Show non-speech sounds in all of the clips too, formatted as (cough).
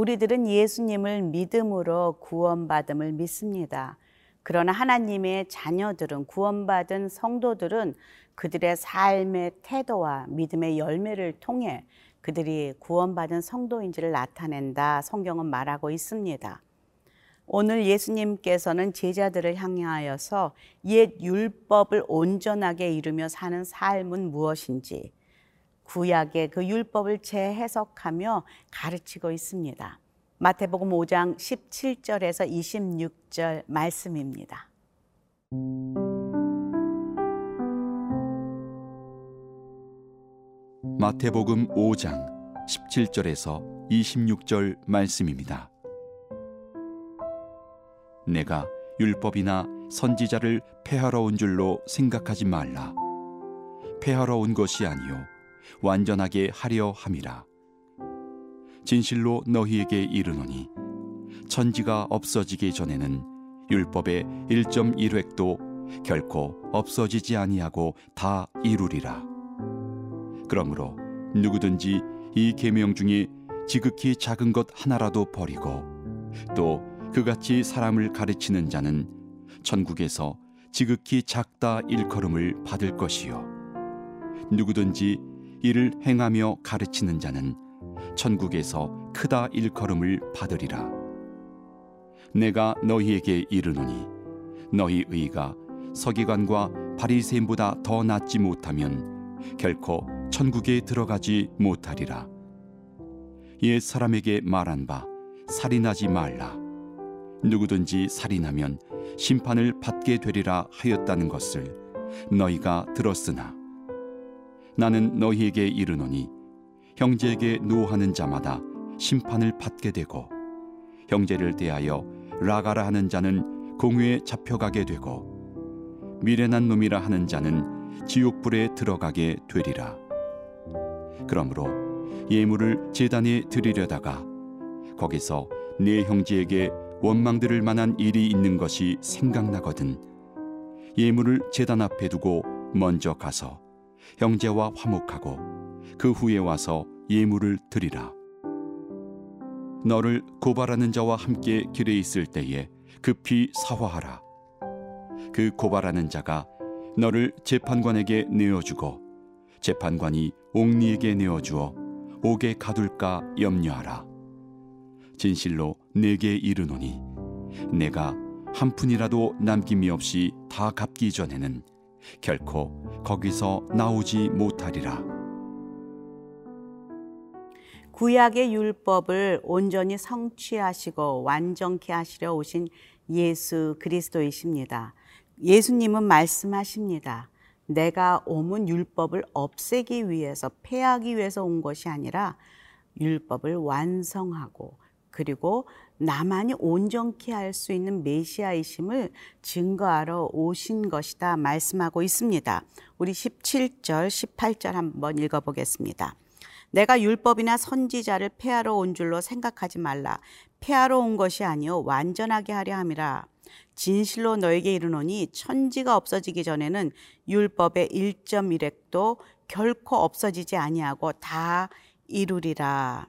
우리들은 예수님을 믿음으로 구원받음을 믿습니다. 그러나 하나님의 자녀들은 구원받은 성도들은 그들의 삶의 태도와 믿음의 열매를 통해 그들이 구원받은 성도인지를 나타낸다 성경은 말하고 있습니다. 오늘 예수님께서는 제자들을 향하여서 옛 율법을 온전하게 이루며 사는 삶은 무엇인지 구약의 그 율법을 재해석하며 가르치고 있습니다. 마태복음 5장 17절에서 26절 말씀입니다. 마태복음 5장 17절에서 26절 말씀입니다. 내가 율법이나 선지자를 폐하러 온 줄로 생각하지 말라. 폐하러 온 것이 아니요 완전하게 하려 함이라. 진실로 너희에게 이르노니 천지가 없어지기 전에는 율법의 1.1획도 결코 없어지지 아니하고 다 이루리라. 그러므로 누구든지 이 계명 중에 지극히 작은 것 하나라도 버리고 또 그같이 사람을 가르치는 자는 천국에서 지극히 작다 일컬음을 받을 것이요 누구든지 이를 행하며 가르치는 자는 천국에서 크다 일컬음을 받으리라. 내가 너희에게 이르노니 너희 의가 서기관과 바리새인보다 더 낫지 못하면 결코 천국에 들어가지 못하리라. 옛 사람에게 말한 바 살인하지 말라. 누구든지 살인하면 심판을 받게 되리라 하였다는 것을 너희가 들었으나 나는 너희에게 이르노니 형제에게 노하는 자마다 심판을 받게 되고 형제를 대하여 라가라 하는 자는 공회에 잡혀가게 되고 미련한 놈이라 하는 자는 지옥 불에 들어가게 되리라. 그러므로 예물을 제단에 드리려다가 거기서 네 형제에게 원망들을 만한 일이 있는 것이 생각나거든 예물을 제단 앞에 두고 먼저 가서 형제와 화목하고 그 후에 와서 예물을 드리라. 너를 고발하는 자와 함께 길에 있을 때에 급히 사화하라. 그 고발하는 자가 너를 재판관에게 내어주고 재판관이 옥리에게 내어주어 옥에 가둘까 염려하라. 진실로 내게 이르노니 내가 한 푼이라도 남김이 없이 다 갚기 전에는 결코 거기서 나오지 못하리라. 구약의 율법을 온전히 성취하시고 완전케 하시려 오신 예수 그리스도이십니다. 예수님은 말씀하십니다. 내가 오문 율법을 없애기 위해서 폐하기 위해서 온 것이 아니라 율법을 완성하고 그리고 나만이 온전케 할 수 있는 메시아이심을 증거하러 오신 것이다 말씀하고 있습니다. 우리 17절, 18절 한번 읽어보겠습니다. 내가 율법이나 선지자를 폐하러 온 줄로 생각하지 말라. 폐하러 온 것이 아니요 완전하게 하려 함이라. 진실로 너에게 이르노니 천지가 없어지기 전에는 율법의 1.1획도 결코 없어지지 아니하고 다 이루리라.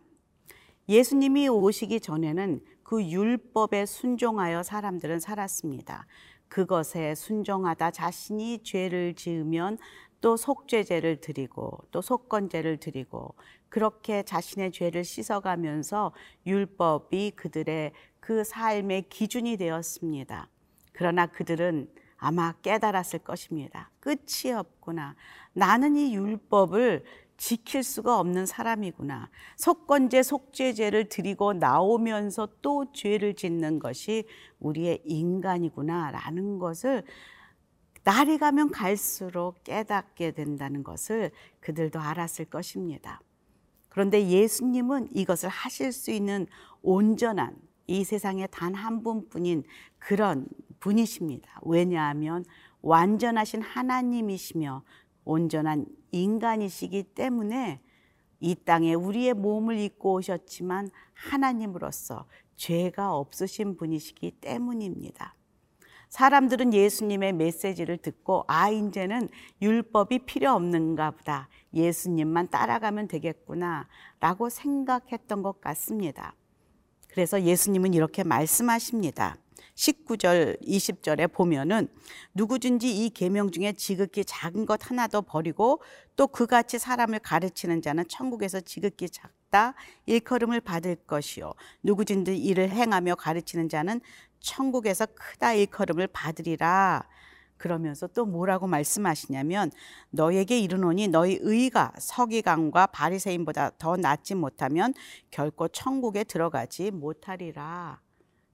예수님이 오시기 전에는 그 율법에 순종하여 사람들은 살았습니다. 그것에 순종하다 자신이 죄를 지으면 또 속죄제를 드리고 또 속건제를 드리고 그렇게 자신의 죄를 씻어가면서 율법이 그들의 그 삶의 기준이 되었습니다. 그러나 그들은 아마 깨달았을 것입니다. 끝이 없구나. 나는 이 율법을 지킬 수가 없는 사람이구나. 속건제, 속죄제를 드리고 나오면서 또 죄를 짓는 것이 우리의 인간이구나. 라는 것을 날이 가면 갈수록 깨닫게 된다는 것을 그들도 알았을 것입니다. 그런데 예수님은 이것을 하실 수 있는 온전한 이 세상에 단 한 분뿐인 그런 분이십니다. 왜냐하면 완전하신 하나님이시며 온전한 인간이시기 때문에 이 땅에 우리의 몸을 입고 오셨지만 하나님으로서 죄가 없으신 분이시기 때문입니다. 사람들은 예수님의 메시지를 듣고 아 이제는 율법이 필요 없는가 보다. 예수님만 따라가면 되겠구나 라고 생각했던 것 같습니다. 그래서 예수님은 이렇게 말씀하십니다. 19절, 20절에 보면은 누구든지 이 계명 중에 지극히 작은 것 하나도 버리고 또 그같이 사람을 가르치는 자는 천국에서 지극히 작다 일컬음을 받을 것이요 누구든지 이를 행하며 가르치는 자는 천국에서 크다 일컬음을 받으리라. 그러면서 또 뭐라고 말씀하시냐면 너에게 이르노니 너희 의가 서기관과 바리새인보다 더 낫지 못하면 결코 천국에 들어가지 못하리라.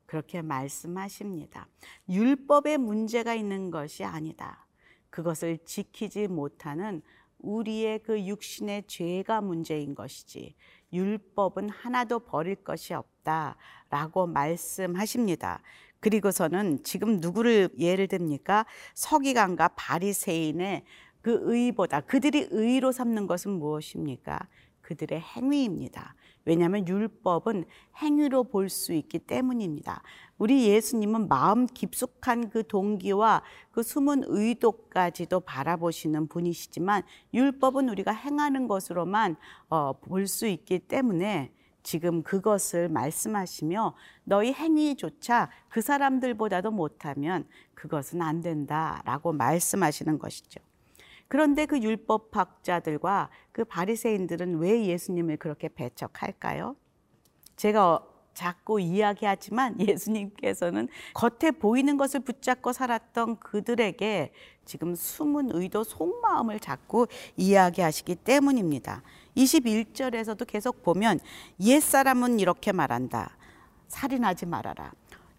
그렇게 말씀하십니다. 율법에 문제가 있는 것이 아니다. 그것을 지키지 못하는 우리의 그 육신의 죄가 문제인 것이지 율법은 하나도 버릴 것이 없다라고 말씀하십니다. 그리고서는 지금 누구를 예를 듭니까? 서기관과 바리새인의 그 의보다 그들이 의로 삼는 것은 무엇입니까? 그들의 행위입니다. 왜냐하면 율법은 행위로 볼 수 있기 때문입니다. 우리 예수님은 마음 깊숙한 그 동기와 그 숨은 의도까지도 바라보시는 분이시지만 율법은 우리가 행하는 것으로만 어, 볼수 있기 때문에 지금 그것을 말씀하시며 너희 행위조차 그 사람들보다도 못하면 그것은 안 된다라고 말씀하시는 것이죠. 그런데 그 율법학자들과 그 바리새인들은 왜 예수님을 그렇게 배척할까요? 제가 자꾸 이야기하지만 (laughs) 예수님께서는 겉에 보이는 것을 붙잡고 살았던 그들에게 지금 숨은 의도 속마음을 자꾸 이야기하시기 때문입니다. 21절에서도 계속 보면 옛사람은 이렇게 말한다. 살인하지 말아라.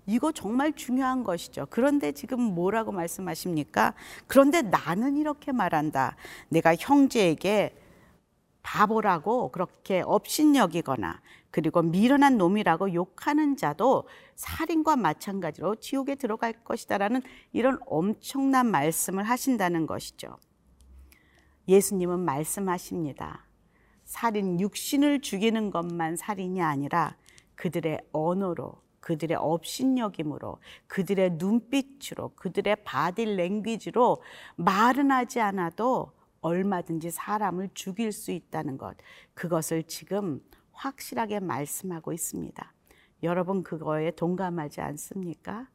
이거 정말 중요한 것이죠. 그런데 지금 뭐라고 말씀하십니까? 그런데 나는 이렇게 말한다. 내가 형제에게 바보라고 그렇게 업신여기거나 그리고 미련한 놈이라고 욕하는 자도 살인과 마찬가지로 지옥에 들어갈 것이다라는 이런 엄청난 말씀을 하신다는 것이죠. 예수님은 말씀하십니다. 살인 육신을 죽이는 것만 살인이 아니라 그들의 언어로 그들의 업신여김으로 그들의 눈빛으로 그들의 바디 랭귀지로 말은 하지 않아도 얼마든지 사람을 죽일 수 있다는 것 그것을 지금 확실하게 말씀하고 있습니다. 여러분 그거에 동감하지 않습니까?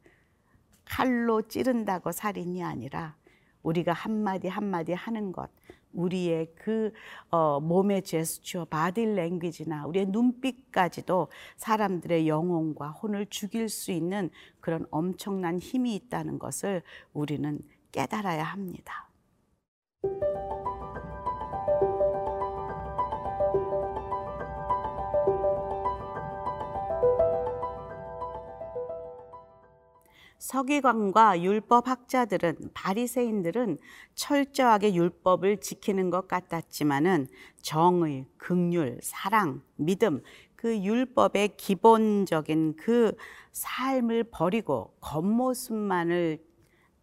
칼로 찌른다고 살인이 아니라 우리가 한마디 한마디 하는 것, 우리의 그 어, 몸의 제스처, 바디 랭귀지나 우리의 눈빛까지도 사람들의 영혼과 혼을 죽일 수 있는 그런 엄청난 힘이 있다는 것을 우리는 깨달아야 합니다. 서기관과 율법 학자들은 바리새인들은 철저하게 율법을 지키는 것 같았지만은 정의, 극률, 사랑, 믿음 그 율법의 기본적인 그 삶을 버리고 겉모습만을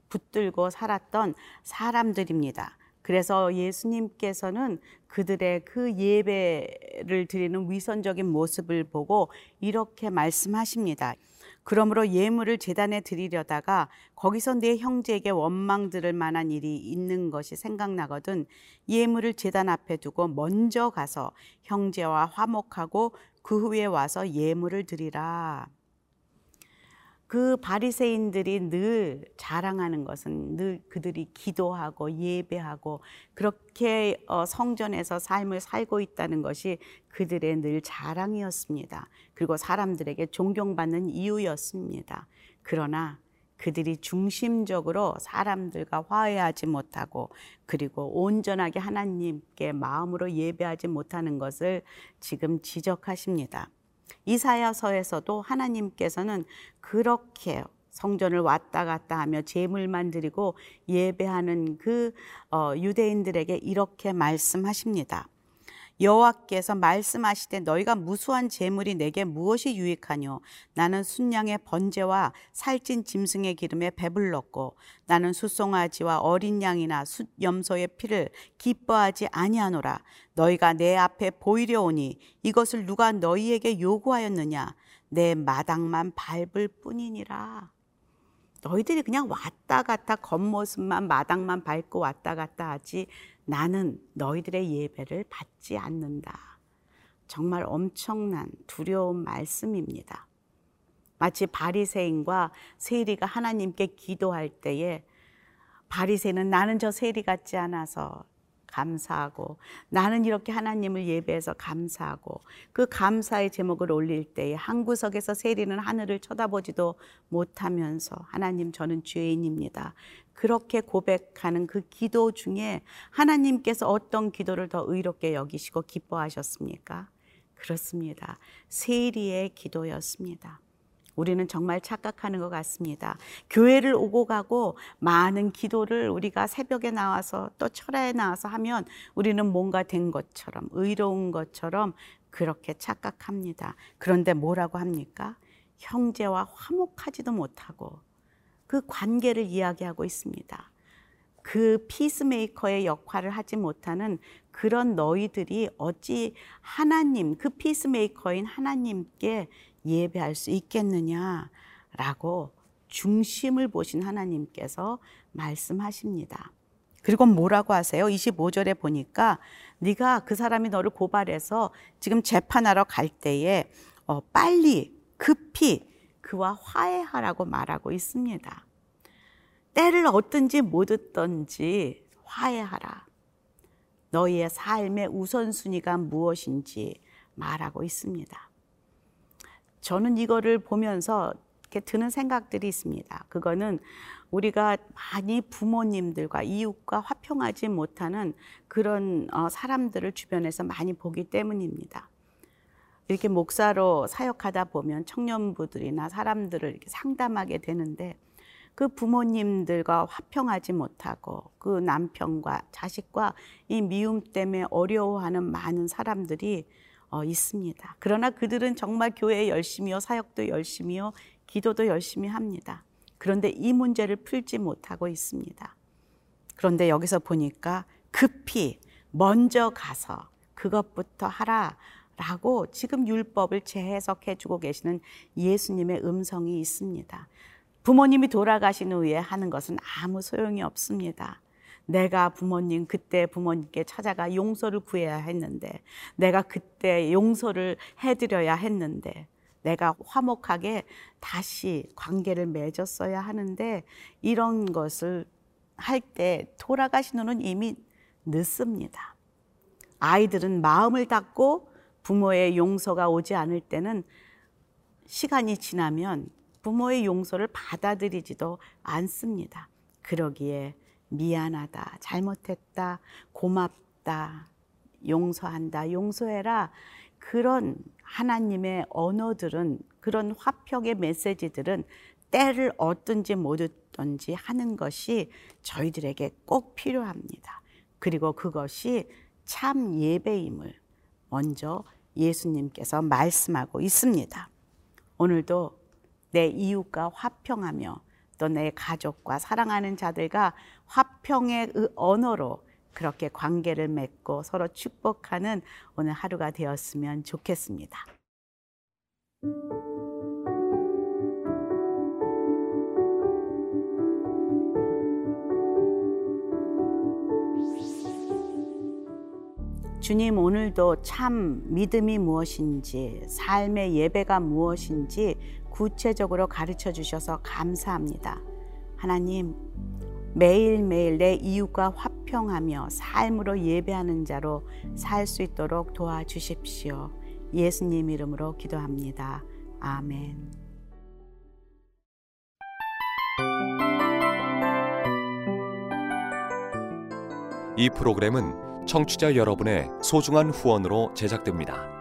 붙들고 살았던 사람들입니다. 그래서 예수님께서는 그들의 그 예배를 드리는 위선적인 모습을 보고 이렇게 말씀하십니다. 그러므로 예물을 재단에 드리려다가 거기서 내 형제에게 원망 들을 만한 일이 있는 것이 생각나거든 예물을 재단 앞에 두고 먼저 가서 형제와 화목하고 그 후에 와서 예물을 드리라. 그 바리새인들이 늘 자랑하는 것은 늘 그들이 기도하고 예배하고 그렇게 어, 성전에서 삶을 살고 있다는 것이 그들의 늘 자랑이었습니다. 그리고 사람들에게 존경받는 이유였습니다. 그러나 그들이 중심적으로 사람들과 화해하지 못하고 그리고 온전하게 하나님께 마음으로 예배하지 못하는 것을 지금 지적하십니다. 이사야서에서도 하나님께서는 그렇게 성전을 왔다 갔다 하며 제물만 드리고 예배하는 그 어, 유대인들에게 이렇게 말씀하십니다. 여호와께서 말씀하시되 너희가 무수한 재물이 내게 무엇이 유익하뇨? 나는 순양의 번제와 살찐 짐승의 기름에 배불렀고 나는 수송아지와 어린 양이나 숫 염소의 피를 기뻐하지 아니하노라. 너희가 내 앞에 보이려 오니 이것을 누가 너희에게 요구하였느냐? 내 마당만 밟을 뿐이니라 너희들이 그냥 왔다 갔다 겉모습만 마당만 밟고 왔다 갔다 하지 나는 너희들의 예배를 받지 않는다. 정말 엄청난 두려운 말씀입니다. 마치 바리새인과 세리가 하나님께 기도할 때에 바리새는 나는 저 세리 같지 않아서 감사하고 나는 이렇게 하나님을 예배해서 감사하고 그 감사의 제목을 올릴 때에 한 구석에서 세리는 하늘을 쳐다보지도 못하면서 하나님 저는 죄인입니다. 그렇게 고백하는 그 기도 중에 하나님께서 어떤 기도를 더 의롭게 여기시고 기뻐하셨습니까? 그렇습니다. 세리의 기도였습니다. 우리는 정말 착각하는 것 같습니다. 교회를 오고 가고 많은 기도를 우리가 새벽에 나와서 또 철야에 나와서 하면 우리는 뭔가 된 것처럼 의로운 것처럼 그렇게 착각합니다. 그런데 뭐라고 합니까? 형제와 화목하지도 못하고 그 관계를 이야기하고 있습니다. 그 피스메이커의 역할을 하지 못하는 그런 너희들이 어찌 하나님, 그 피스메이커인 하나님께 예배할 수 있겠느냐라고 중심을 보신 하나님께서 말씀하십니다. 그리고 뭐라고 하세요? 25절에 보니까 네가 그 사람이 너를 고발해서 지금 재판하러 갈 때에 어, 빨리 급히 그와 화해하라고 말하고 있습니다. 때를 얻든지 못 얻든지 화해하라. 너희의 삶의 우선순위가 무엇인지 말하고 있습니다. 저는 이거를 보면서 이렇게 드는 생각들이 있습니다. 그거는 우리가 많이 부모님들과 이웃과 화평하지 못하는 그런 어, 사람들을 주변에서 많이 보기 때문입니다. 이렇게 목사로 사역하다 보면 청년부들이나 사람들을 상담하게 되는데 그 부모님들과 화평하지 못하고 그 남편과 자식과 이 미움 때문에 어려워하는 많은 사람들이 어, 있습니다. 그러나 그들은 정말 교회 열심히요, 사역도 열심히요, 기도도 열심히 합니다. 그런데 이 문제를 풀지 못하고 있습니다. 그런데 여기서 보니까 급히 먼저 가서 그것부터 하라. 라고 지금 율법을 재해석해 주고 계시는 예수님의 음성이 있습니다. 부모님이 돌아가신 후에 하는 것은 아무 소용이 없습니다. 내가 부모님 그때 부모님께 찾아가 용서를 구해야 했는데 내가 그때 용서를 해드려야 했는데 내가 화목하게 다시 관계를 맺었어야 하는데 이런 것을 할 때 돌아가신 후는 이미 늦습니다. 아이들은 마음을 닫고 부모의 용서가 오지 않을 때는 시간이 지나면 부모의 용서를 받아들이지도 않습니다. 그러기에 미안하다, 잘못했다, 고맙다, 용서한다, 용서해라. 그런 하나님의 언어들은 그런 화평의 메시지들은 때를 얻든지 못 얻든지 하는 것이 저희들에게 꼭 필요합니다. 그리고 그것이 참 예배임을 먼저 예수님께서 말씀하고 있습니다. 오늘도 내 이웃과 화평하며 또내 가족과 사랑하는 자들과 화평의 언어로 그렇게 관계를 맺고 서로 축복하는 오늘 하루가 되었으면 좋겠습니다. 주님 오늘도 참 믿음이 무엇인지 삶의 예배가 무엇인지 구체적으로 가르쳐 주셔서 감사합니다. 하나님, 매일매일 내 이웃과 화평하며 삶으로 예배하는 자로 살 수 있도록 도와주십시오. 예수님 이름으로 기도합니다. 아멘. 이 프로그램은 청취자 여러분의 소중한 후원으로 제작됩니다.